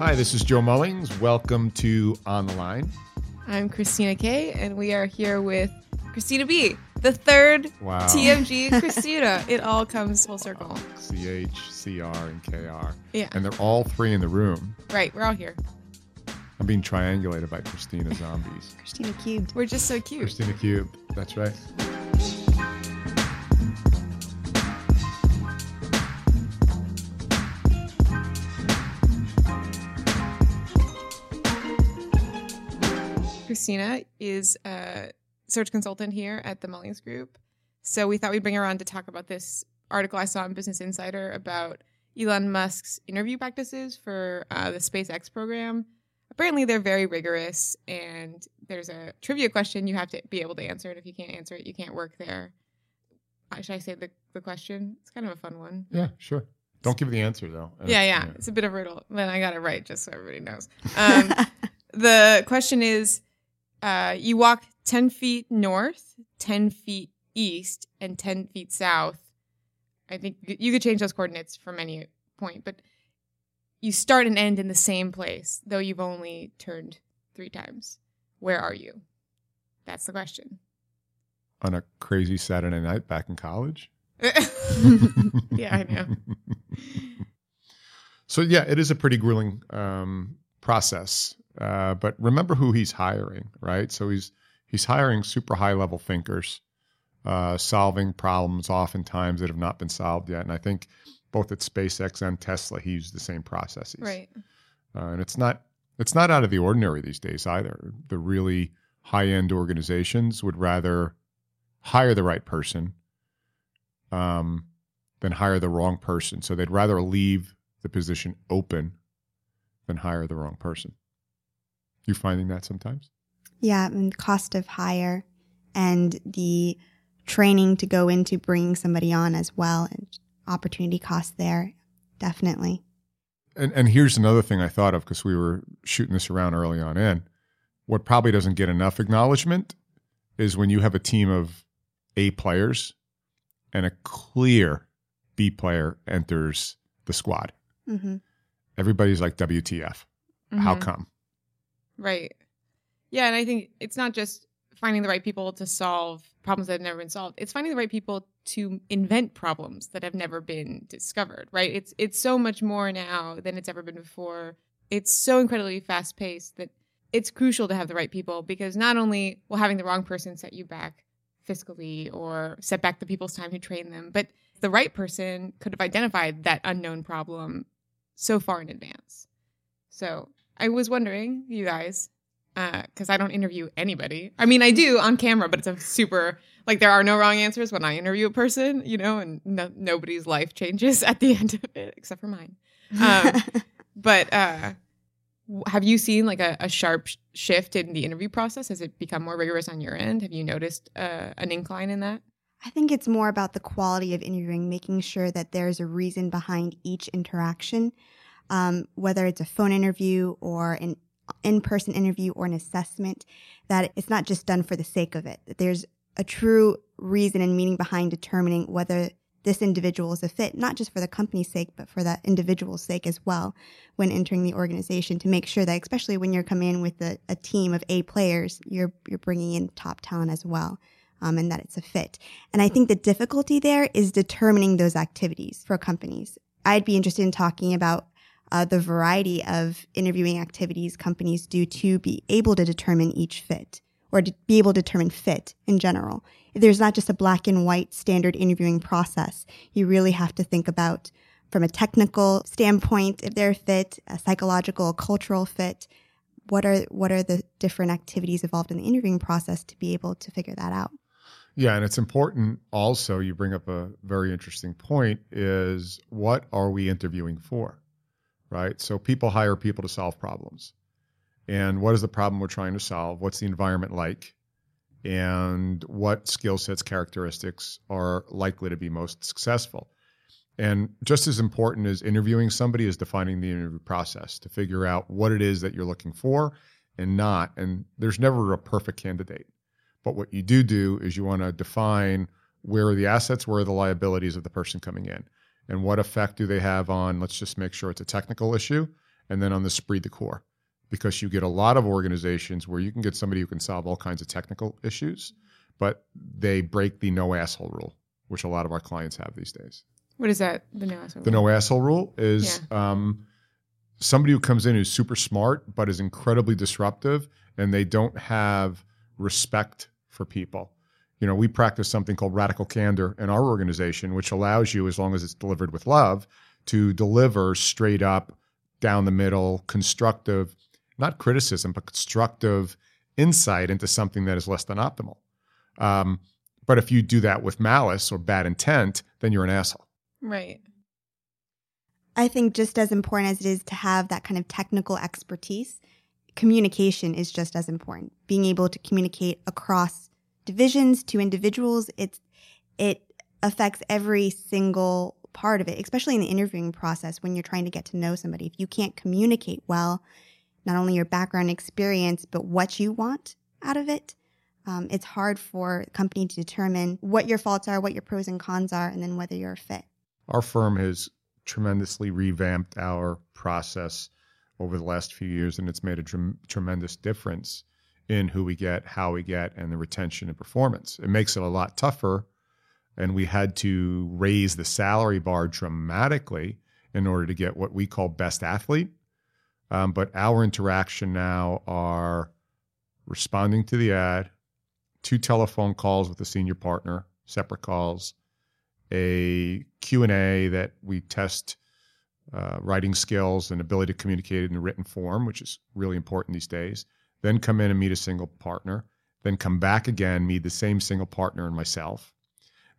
Hi, this is Joe Mullings. Welcome to On the Line. I'm Christina K, and we are here with Christina B, the third Wow. TMG Christina. it all comes full circle. CH, CR, and KR. Yeah. And they're all three in the room. Right, we're all here. I'm being triangulated by Christina Zombies. Christina Cubed. We're just so cute. Christina Cube. That's right. Christina is a search consultant here at the Mullings Group. So we thought we'd bring her on to talk about this article I saw in Business Insider about Elon Musk's interview practices for uh, the SpaceX program. Apparently, they're very rigorous, and there's a trivia question you have to be able to answer. And if you can't answer it, you can't work there. Uh, Should I say the, the question? It's kind of a fun one. Yeah, sure. Don't give the answer, though. Yeah, yeah. It's a bit of a riddle. Then I got it right, just so everybody knows. Um, the question is uh, you walk 10 feet north, 10 feet east, and 10 feet south. I think you you could change those coordinates from any point, but you start and end in the same place, though you've only turned three times. Where are you? That's the question. On a crazy Saturday night back in college. yeah, I know. So yeah, it is a pretty grueling um, process. Uh, but remember who he's hiring, right? So he's he's hiring super high level thinkers, uh, solving problems oftentimes that have not been solved yet. And I think both at SpaceX and Tesla, he used the same processes. Right. Uh, and it's not it's not out of the ordinary these days either. The really high end organizations would rather hire the right person um, than hire the wrong person. So they'd rather leave the position open than hire the wrong person. You finding that sometimes? Yeah, and cost of hire and the training to go into bringing somebody on as well and opportunity cost there. Definitely. And and here's another thing I thought of because we were shooting this around early on in. What probably doesn't get enough acknowledgement is when you have a team of A players and a clear B player enters the squad. hmm Everybody's like, WTF? How Mhm. come? Right. Yeah, and I think it's not just finding the right people to solve problems that have never been solved. It's finding the right people to invent problems that have never been discovered, right? It's it's so much more now than it's ever been before. It's so incredibly fast paced that it's crucial to have the right people because not only will having the wrong person set you back fiscally or set back the people's time who train them, but the right person could have identified that unknown problem so far in advance. So I was wondering, you guys, because I don't interview anybody. I mean, I do on camera, but it's a super like there are no wrong answers when I interview a person, you know, and no, nobody's life changes at the end of it except for mine. Um, but uh, have you seen like a, a sharp sh- shift in the interview process? Has it become more rigorous on your end? Have you noticed uh, an incline in that? I think it's more about the quality of interviewing, making sure that there's a reason behind each interaction, um, whether it's a phone interview or an in person interview or an assessment, that it's not just done for the sake of it, that there's a true reason and meaning behind determining whether this individual is a fit, not just for the company's sake, but for that individual's sake as well when entering the organization to make sure that, especially when you're coming in with a, a team of A players, you're, you're bringing in top talent as well um, and that it's a fit. And I think the difficulty there is determining those activities for companies. I'd be interested in talking about uh, the variety of interviewing activities companies do to be able to determine each fit or to be able to determine fit in general. There's not just a black and white standard interviewing process. You really have to think about from a technical standpoint, if they're fit, a psychological, cultural fit, what are what are the different activities involved in the interviewing process to be able to figure that out? Yeah, and it's important also, you bring up a very interesting point is what are we interviewing for? Right? So people hire people to solve problems. And what is the problem we're trying to solve? What's the environment like? And what skill sets, characteristics are likely to be most successful? And just as important as interviewing somebody is defining the interview process to figure out what it is that you're looking for and not. And there's never a perfect candidate. But what you do do is you want to define where are the assets, where are the liabilities of the person coming in, and what effect do they have on, let's just make sure it's a technical issue, and then on the esprit de corps, because you get a lot of organizations where you can get somebody who can solve all kinds of technical issues, but they break the no asshole rule, which a lot of our clients have these days. What is that? The no asshole. The no asshole rule is um, somebody who comes in who's super smart but is incredibly disruptive, and they don't have respect for people. You know, we practice something called radical candor in our organization, which allows you, as long as it's delivered with love, to deliver straight up, down the middle, constructive, not criticism, but constructive insight into something that is less than optimal. Um, but if you do that with malice or bad intent, then you're an asshole. Right. I think just as important as it is to have that kind of technical expertise, communication is just as important. Being able to communicate across divisions to individuals, it's it affects every single part of it, especially in the interviewing process when you're trying to get to know somebody. If you can't communicate well, not only your background experience, but what you want out of it, um, it's hard for a company to determine what your faults are, what your pros and cons are, and then whether you're a fit. Our firm has tremendously revamped our process over the last few years, and it's made a trem- tremendous difference in who we get, how we get, and the retention and performance. It makes it a lot tougher, and we had to raise the salary bar dramatically in order to get what we call best athlete. Um, but our interaction now are responding to the ad, two telephone calls with a senior partner, separate calls, a Q&A that we test uh, writing skills and ability to communicate in a written form, which is really important these days. Then come in and meet a single partner. Then come back again, meet the same single partner and myself.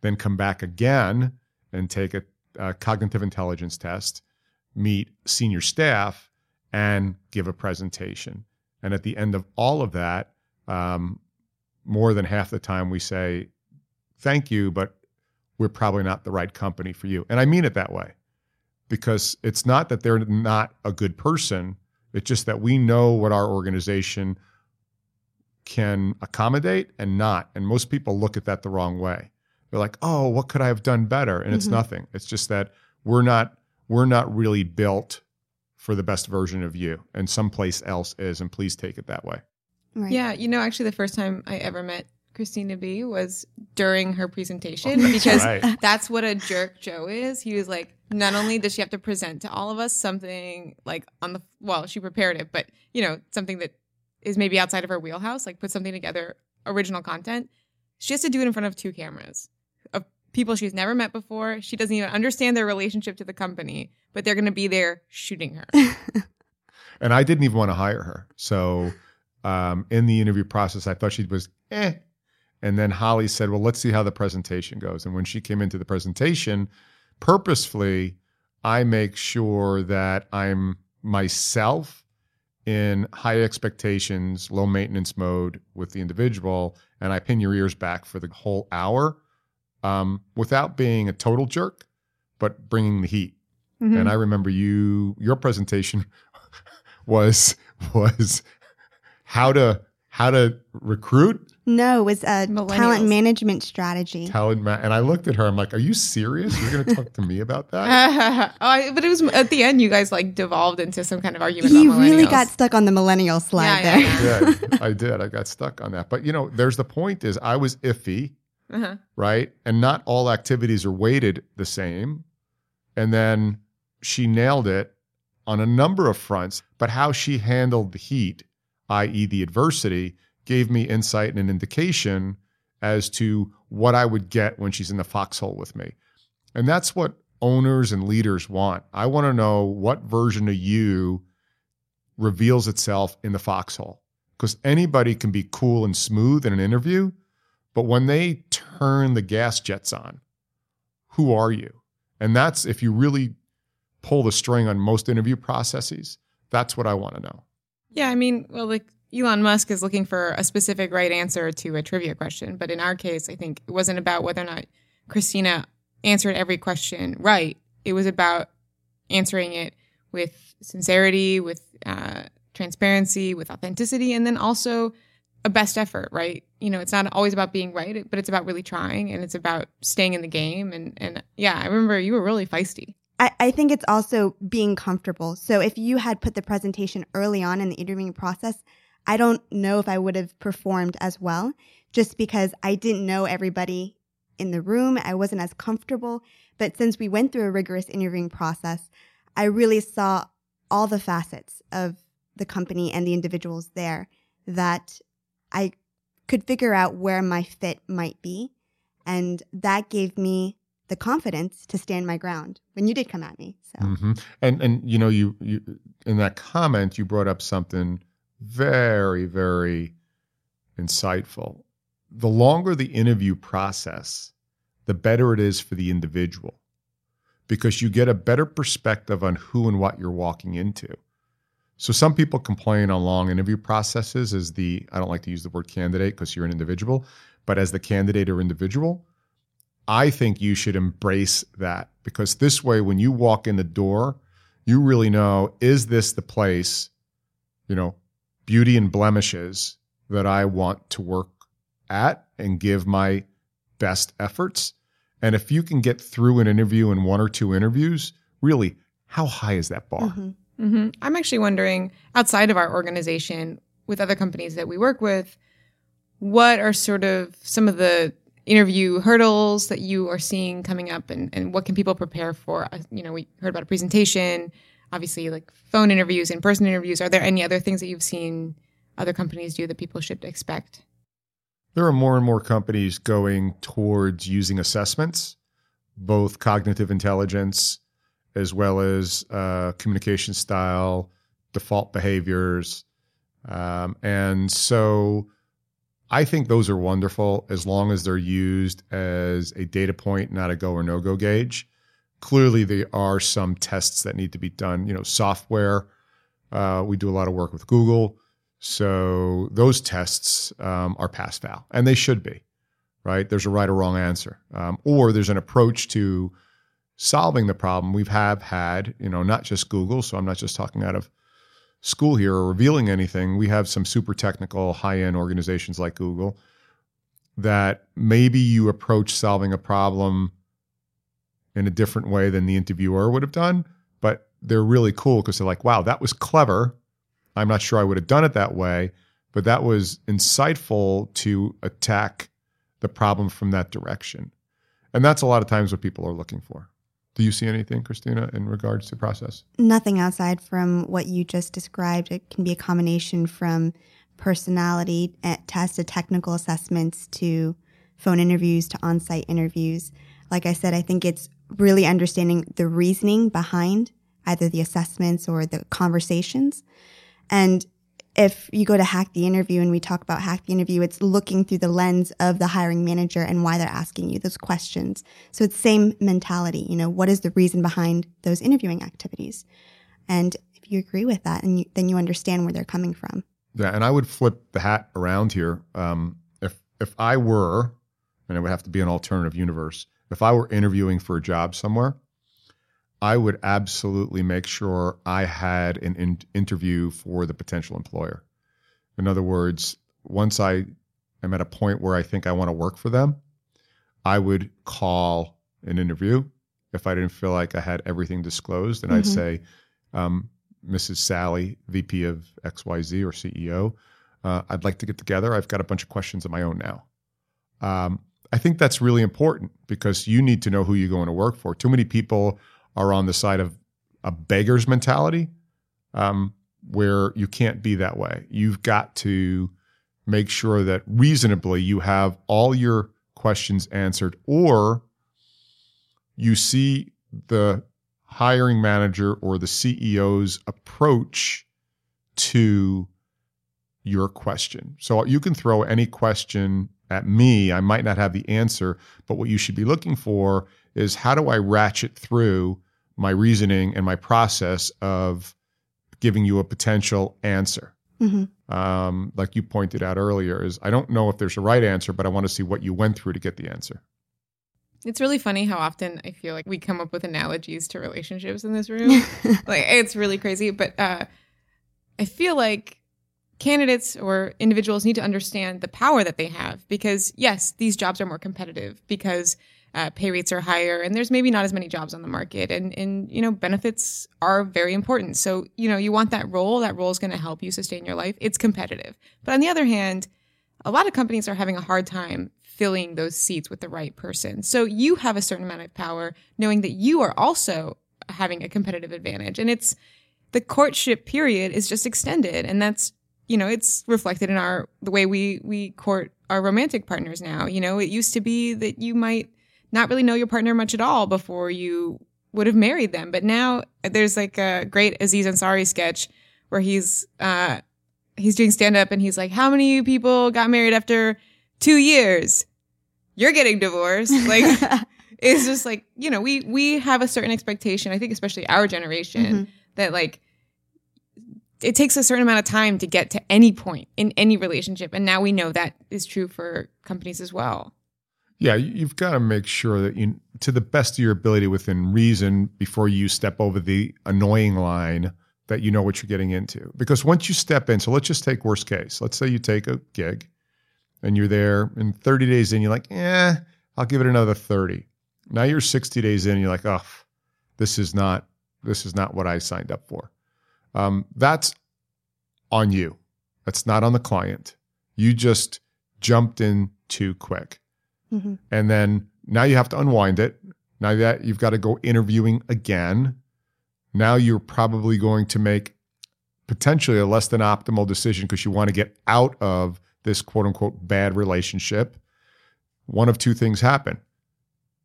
Then come back again and take a, a cognitive intelligence test, meet senior staff, and give a presentation. And at the end of all of that, um, more than half the time we say, thank you, but we're probably not the right company for you. And I mean it that way because it's not that they're not a good person. It's just that we know what our organization can accommodate and not. And most people look at that the wrong way. They're like, "Oh, what could I have done better?" And it's Mhm. nothing. It's just that we're not we're not really built for the best version of you, and someplace else is. And please take it that way. Right. Yeah, you know, actually, the first time I ever met Christina B was during her presentation That's because right. that's what a jerk Joe is. He was like, not only does she have to present to all of us something like on the well, she prepared it, but you know, something that is maybe outside of her wheelhouse, like put something together, original content. She has to do it in front of two cameras of people she's never met before. She doesn't even understand their relationship to the company, but they're going to be there shooting her. and I didn't even want to hire her. So um, in the interview process, I thought she was eh. And then Holly said, "Well, let's see how the presentation goes." And when she came into the presentation, purposefully, I make sure that I'm myself in high expectations, low maintenance mode with the individual, and I pin your ears back for the whole hour um, without being a total jerk, but bringing the heat. Mm-hmm. And I remember you your presentation was was how to how to recruit No, it was a talent management strategy. talent ma- and I looked at her I'm like are you serious you're going to talk to me about that oh, I, but it was at the end. You guys like devolved into some kind of argument. He about really got stuck on the millennial slide Yeah, yeah, there. yeah. yeah I did I got stuck on that but you know there's the point is I was iffy Uh-huh. right and not all activities are weighted the same and then she nailed it on a number of fronts but how she handled the heat i.e. the adversity gave me insight and an indication as to what I would get when she's in the foxhole with me. And that's what owners and leaders want. I want to know what version of you reveals itself in the foxhole. Because anybody can be cool and smooth in an interview, but when they turn the gas jets on, who are you? And that's if you really pull the string on most interview processes, that's what I want to know. Yeah, I mean, well, like Elon Musk is looking for a specific right answer to a trivia question, but in our case, I think it wasn't about whether or not Christina answered every question right. It was about answering it with sincerity, with uh, transparency, with authenticity, and then also a best effort. Right? You know, it's not always about being right, but it's about really trying, and it's about staying in the game. And and yeah, I remember you were really feisty. I, I think it's also being comfortable. So if you had put the presentation early on in the interviewing process, I don't know if I would have performed as well just because I didn't know everybody in the room. I wasn't as comfortable. But since we went through a rigorous interviewing process, I really saw all the facets of the company and the individuals there that I could figure out where my fit might be. And that gave me the confidence to stand my ground when you did come at me. So, mm-hmm. and and you know, you you in that comment you brought up something very very insightful. The longer the interview process, the better it is for the individual because you get a better perspective on who and what you're walking into. So some people complain on long interview processes as the I don't like to use the word candidate because you're an individual, but as the candidate or individual, I think you should embrace that because this way, when you walk in the door, you really know is this the place, you know, beauty and blemishes that I want to work at and give my best efforts? And if you can get through an interview in one or two interviews, really, how high is that bar? Mm-hmm. Mm-hmm. I'm actually wondering outside of our organization with other companies that we work with, what are sort of some of the interview hurdles that you are seeing coming up and, and what can people prepare for? Uh, you know, we heard about a presentation, obviously like phone interviews, in-person interviews. Are there any other things that you've seen other companies do that people should expect? There are more and more companies going towards using assessments, both cognitive intelligence as well as uh, communication style, default behaviors. Um, and so I think those are wonderful as long as they're used as a data point, not a go or no go gauge. Clearly, there are some tests that need to be done. You know, software. Uh, we do a lot of work with Google, so those tests um, are pass fail, and they should be. Right? There's a right or wrong answer, um, or there's an approach to solving the problem. We have had, you know, not just Google. So I'm not just talking out of school here or revealing anything. We have some super technical, high end organizations like Google that maybe you approach solving a problem in a different way than the interviewer would have done, but they're really cool because they're like, wow, that was clever. I'm not sure I would have done it that way, but that was insightful to attack the problem from that direction. And that's a lot of times what people are looking for. Do you see anything, Christina, in regards to process? Nothing outside from what you just described. It can be a combination from personality eh, tests to technical assessments to phone interviews to on site interviews. Like I said, I think it's really understanding the reasoning behind either the assessments or the conversations. And if you go to hack the interview and we talk about hack the interview, it's looking through the lens of the hiring manager and why they're asking you those questions. So it's same mentality. You know, what is the reason behind those interviewing activities? And if you agree with that, and you, then you understand where they're coming from. Yeah, and I would flip the hat around here. Um, if if I were, and it would have to be an alternative universe, if I were interviewing for a job somewhere, I would absolutely make sure I had an in- interview for the potential employer. In other words, once I am at a point where I think I want to work for them, I would call an interview if I didn't feel like I had everything disclosed. And mm-hmm. I'd say, um, Mrs. Sally, VP of XYZ or CEO, uh, I'd like to get together. I've got a bunch of questions of my own now. Um, I think that's really important because you need to know who you're going to work for. Too many people are on the side of a beggar's mentality, um, where you can't be that way. You've got to make sure that reasonably you have all your questions answered, or you see the hiring manager or the CEO's approach to your question. So you can throw any question at me. I might not have the answer, but what you should be looking for is how do I ratchet through my reasoning and my process of giving you a potential answer. Mm-hmm. Um, like you pointed out earlier, is I don't know if there's a right answer, but I want to see what you went through to get the answer. It's really funny how often I feel like we come up with analogies to relationships in this room. like it's really crazy, but uh, I feel like candidates or individuals need to understand the power that they have because yes, these jobs are more competitive because uh, pay rates are higher, and there's maybe not as many jobs on the market, and and you know benefits are very important. So you know you want that role. That role is going to help you sustain your life. It's competitive, but on the other hand, a lot of companies are having a hard time filling those seats with the right person. So you have a certain amount of power, knowing that you are also having a competitive advantage, and it's the courtship period is just extended, and that's you know it's reflected in our the way we we court our romantic partners now. You know, it used to be that you might not really know your partner much at all before you would have married them. But now there's like a great Aziz Ansari sketch where he's uh he's doing stand up and he's like, How many people got married after two years? You're getting divorced. Like it's just like, you know, we we have a certain expectation, I think especially our generation, Mhm. that like it takes a certain amount of time to get to any point in any relationship. And now we know that is true for companies as well. Yeah, you- you've got to make sure that you, to the best of your ability within reason, before you step over the annoying line, that you know what you're getting into. Because once you step in, so let's just take worst case. Let's say you take a gig and you're there, and 30 days in, you're like, eh, I'll give it another 30. Now you're 60 days in, and you're like, oh, this is not, this is not what I signed up for. Um, that's on you. That's not on the client. You just jumped in too quick Mhm. and then now you have to unwind it. Now that you've got to go interviewing again. Now you're probably going to make potentially a less than optimal decision because you want to get out of this quote unquote bad relationship. One of two things happen.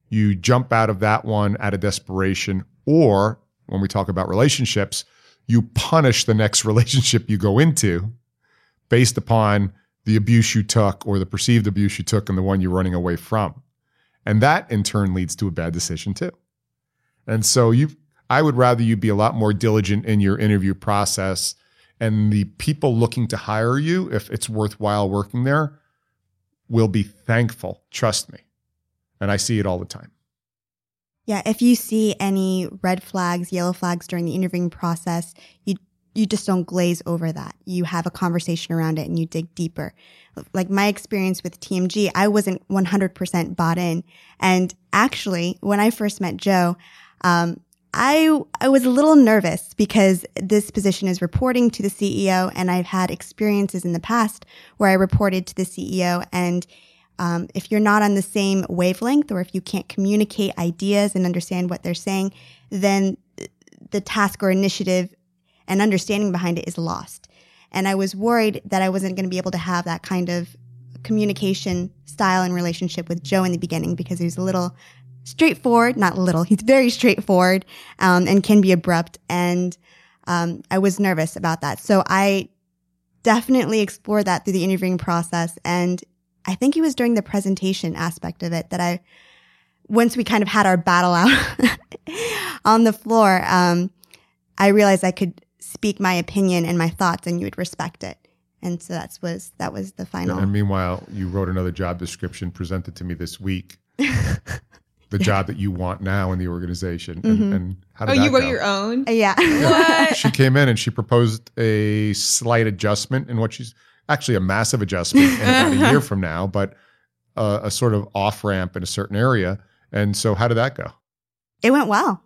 You jump out of that one out of desperation, or when we talk about relationships, you punish the next relationship you go into based upon the abuse you took or the perceived abuse you took and the one you're running away from. And that in turn leads to a bad decision too. And so you I would rather you be a lot more diligent in your interview process and the people looking to hire you if it's worthwhile working there will be thankful, trust me. And I see it all the time. Yeah, if you see any red flags, yellow flags during the interviewing process, you you just don't glaze over that. You have a conversation around it and you dig deeper. Like my experience with TMG, I wasn't 100% bought in. And actually, when I first met Joe, um, I I was a little nervous because this position is reporting to the CEO, and I've had experiences in the past where I reported to the CEO, and um, if you're not on the same wavelength, or if you can't communicate ideas and understand what they're saying, then the task or initiative and understanding behind it is lost. And I was worried that I wasn't going to be able to have that kind of communication style and relationship with Joe in the beginning because he was a little straightforward, not little, he's very straightforward um, and can be abrupt. And um, I was nervous about that. So I definitely explored that through the interviewing process. And I think it was during the presentation aspect of it that I, once we kind of had our battle out on the floor, um, I realized I could speak my opinion and my thoughts and you would respect it. And so that's was that was the final. And meanwhile, you wrote another job description presented to me this week. the job that you want now in the organization. And, Mhm. and how Oh, did you wrote go? your own? yeah. What? she came in and she proposed a slight adjustment in what she's actually a massive adjustment in about a year from now, but uh, a sort of off ramp in a certain area. And so, how did that go? it went well.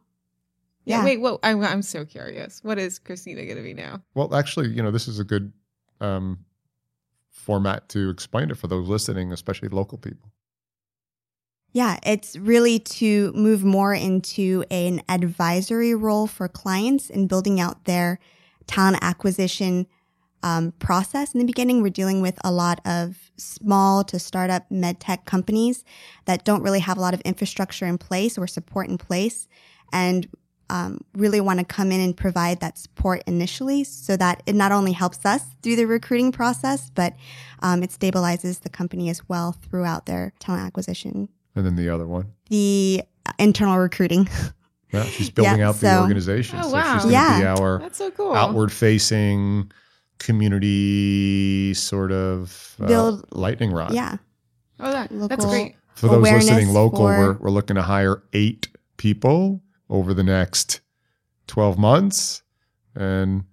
Yeah. Yeah. Wait. Well, I'm I'm so curious. What is Christina going to be now? Well, actually, you know, this is a good um, format to explain it for those listening, especially local people. Yeah, it's really to move more into an advisory role for clients and building out their talent acquisition um, process. In the beginning, we're dealing with a lot of small to startup med tech companies that don't really have a lot of infrastructure in place or support in place, and um, really want to come in and provide that support initially so that it not only helps us through the recruiting process, but um, it stabilizes the company as well throughout their talent acquisition And then the other one. the internal recruiting. Yeah, she's building Yeah, out the organization. Oh, so wow. she's going be Yeah. our That's so cool. outward facing community sort of uh, Build- lightning rod. yeah. Oh, that, that's great. For those listening local, for- we're, we're looking to hire eight people over the next 12 months. And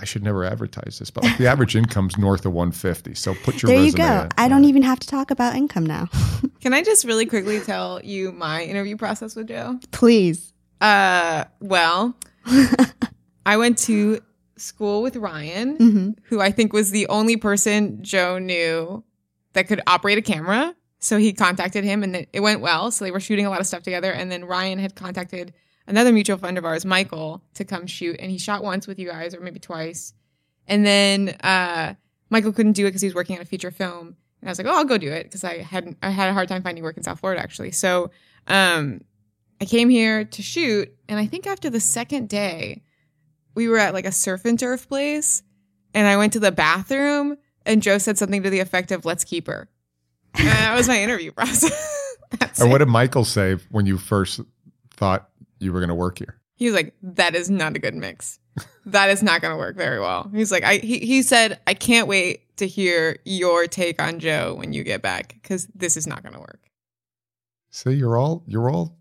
I should never advertise this, but like the average income's north of 150. So put your there you go. in. I don't even have to talk about income now. Can I just really quickly tell you my interview process with Joe? Please. Uh, well, I went to school with Ryan, hmm who I think was the only person Joe knew that could operate a camera. So he contacted him and it it went well. So they were shooting a lot of stuff together. And then Ryan had contacted another mutual friend of ours, Michael, to come shoot. And he shot once with you guys or maybe twice. And then uh, Michael couldn't do it because he was working on a feature film. And I was like, oh, I'll go do it because I hadn't, I had a hard time finding work in South Florida actually. So um, I came here to shoot. And I think after the second day, we were at like a surf and turf place. And I went to the bathroom and Joe said something to the effect of, let's keep her. And that was my interview process. And what did Michael say when you first thought you were going to work here? He was like, "That is not a good mix. That is not going to work very well." He's like, "I." He, he said, "I can't wait to hear your take on Joe when you get back because this is not going to work." See, you're all you're all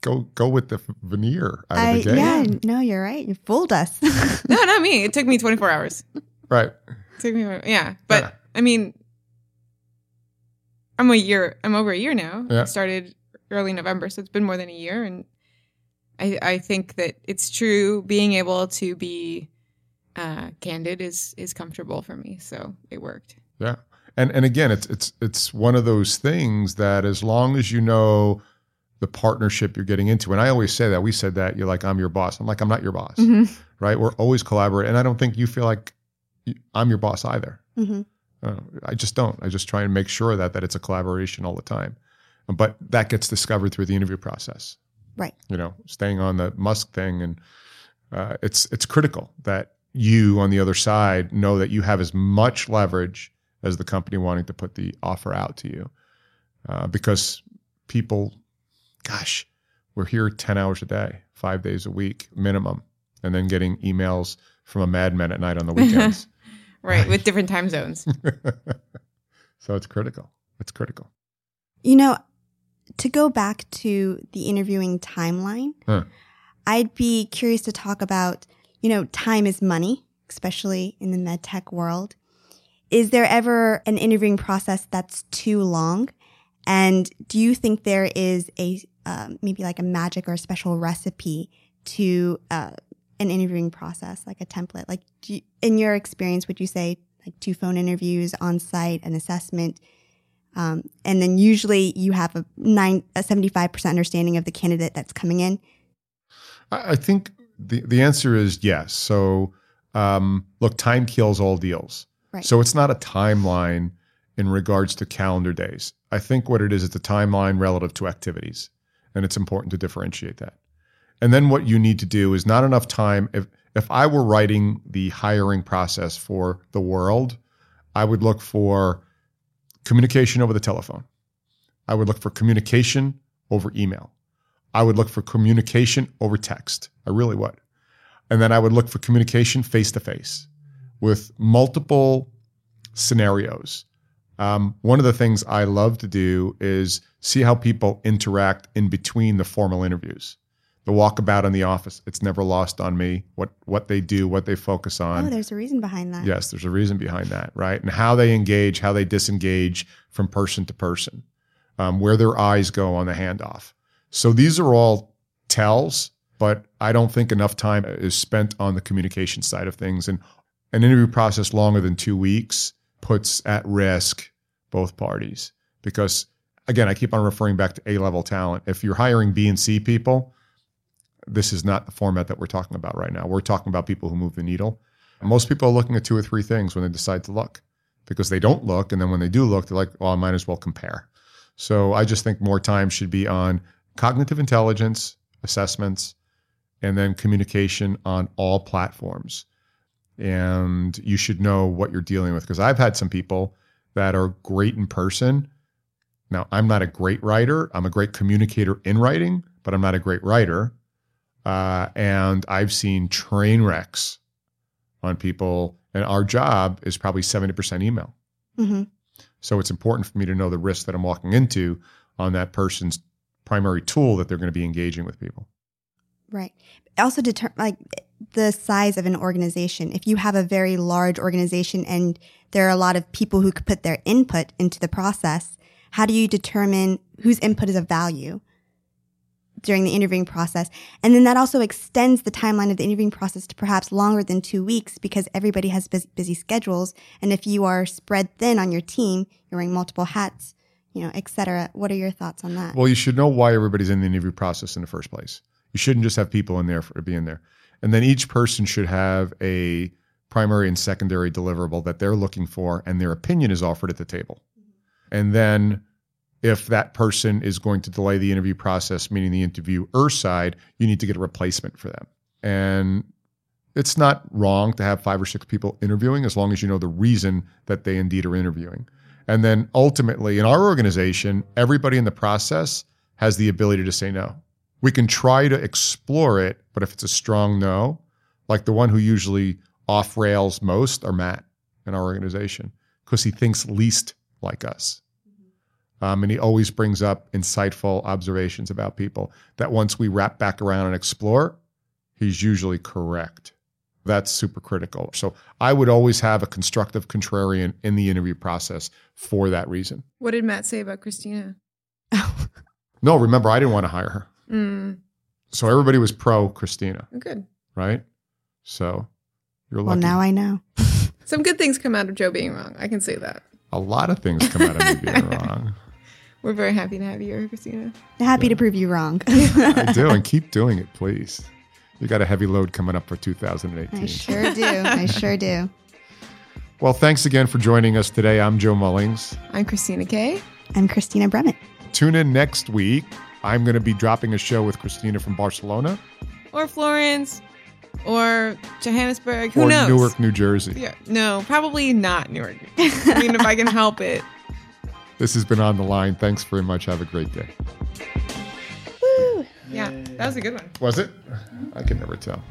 go go with the veneer I, the yeah, no, you're right. You fooled us. No, not me. It took me 24 hours. It Right. took me, yeah. But Yeah. I mean, I'm a year. I'm over a year now. Yeah. I started early November, so it's been more than a year, and I I think that it's true. Being able to be uh, candid is is comfortable for me, so it worked. Yeah. And and again, it's it's it's one of those things that as long as you know the partnership you're getting into, and I always say that we said that you're like I'm your boss. I'm like I'm not your boss, Mhm. right? We're always collaborating, and I don't think you feel like I'm your boss either. hmm Uh, I just don't. I just try and make sure that that it's a collaboration all the time. But that gets discovered through the interview process. Right. You know, staying on the Musk thing, and uh, it's it's critical that you on the other side know that you have as much leverage as the company wanting to put the offer out to you, uh, because people, gosh, we're here ten hours a day, five days a week minimum, and then getting emails from a madman at night on the weekends. Right, with different time zones. so it's critical. It's critical. You know, to go back to the interviewing timeline, Huh. I'd be curious to talk about, you know, time is money, especially in the med tech world. Is there ever an interviewing process that's too long? And do you think there is a um, maybe like a magic or a special recipe to uh, an interviewing process, like a template? Like, do you, in your experience, would you say like two phone interviews on site, an assessment, um, and then usually you have a nine, a seventy-five percent understanding of the candidate that's coming in? I, think the, the answer is yes. So, um, look, time kills all deals. Right. So it's not a timeline in regards to calendar days. I think what it is, it's a timeline relative to activities. And it's important to differentiate that. And then what you need to do is not enough time. If, if I were writing the hiring process for the world, I would look for communication over the telephone. I would look for communication over email. I would look for communication over text. I really would. And then I would look for communication face to face with multiple scenarios. Um, one of the things I love to do is see how people interact in between the formal interviews. The walkabout in the office, it's never lost on me what, what they do, what they focus on. Oh, there's a reason behind that. Yes, there's a reason behind that, right? And how they engage, how they disengage from person to person, um, where their eyes go on the handoff. So these are all tells, but I don't think enough time is spent on the communication side of things. And an interview process longer than two weeks puts at risk both parties because, again, I keep on referring back to A level talent. If you're hiring B and C people, this is not the format that we're talking about right now. We're talking about people who move the needle. Most people are looking at two or three things when they decide to look because they don't look. And then when they do look, they're like, well, I might as well compare. So I just think more time should be on cognitive intelligence assessments and then communication on all platforms. And you should know what you're dealing with because I've had some people that are great in person. Now, I'm not a great writer, I'm a great communicator in writing, but I'm not a great writer. Uh, and I've seen train wrecks on people, and our job is probably 70% email. hmm So it's important for me to know the risk that I'm walking into on that person's primary tool that they're going to be engaging with people. Right. Also, deter- like the size of an organization. If you have a very large organization and there are a lot of people who could put their input into the process, how do you determine whose input is of value during the interviewing process? And then that also extends the timeline of the interviewing process to perhaps longer than two weeks because everybody has busy, schedules. And if you are spread thin on your team, you're wearing multiple hats, you know, et cetera. What are your thoughts on that? Well, you should know why everybody's in the interview process in the first place. You shouldn't just have people in there for being there. And then each person should have a primary and secondary deliverable that they're looking for, and their opinion is offered at the table. And then if that person is going to delay the interview process, meaning the interviewer side, you need to get a replacement for them. And it's not wrong to have five or six people interviewing as long as you know the reason that they indeed are interviewing. And then ultimately, in our organization, everybody in the process has the ability to say no. We can try to explore it, but if it's a strong no, like the one who usually off rails most are Matt in our organization because he thinks least like us. Um, and he always brings up insightful observations about people that once we wrap back around and explore, he's usually correct. That's super critical. So I would always have a constructive contrarian in the interview process for that reason. What did Matt say about Christina? No, remember, I didn't want to hire her. Mm, So everybody was pro Christina, good. right? So you're lucky. well, now I know. Some good things come out of Joe being wrong. I can say that. a lot of things come out of me being wrong. We're very happy to have you here, Christina. Happy to prove you wrong. I do, and keep doing it, please. You got a heavy load coming up for 2018. I sure do. I sure do. Well, thanks again for joining us today. I'm Joe Mullings. I'm Christina Kay. I'm Christina Brummett. Tune in next week. I'm going to be dropping a show with Christina from Barcelona Or Florence. Or Johannesburg. Who or knows? Newark, New Jersey. Yeah, no, probably not Newark. I mean, if I can help it. This has been On the Line. Thanks very much. Have a great day. Yeah, that was a good one. Was it? I can never tell.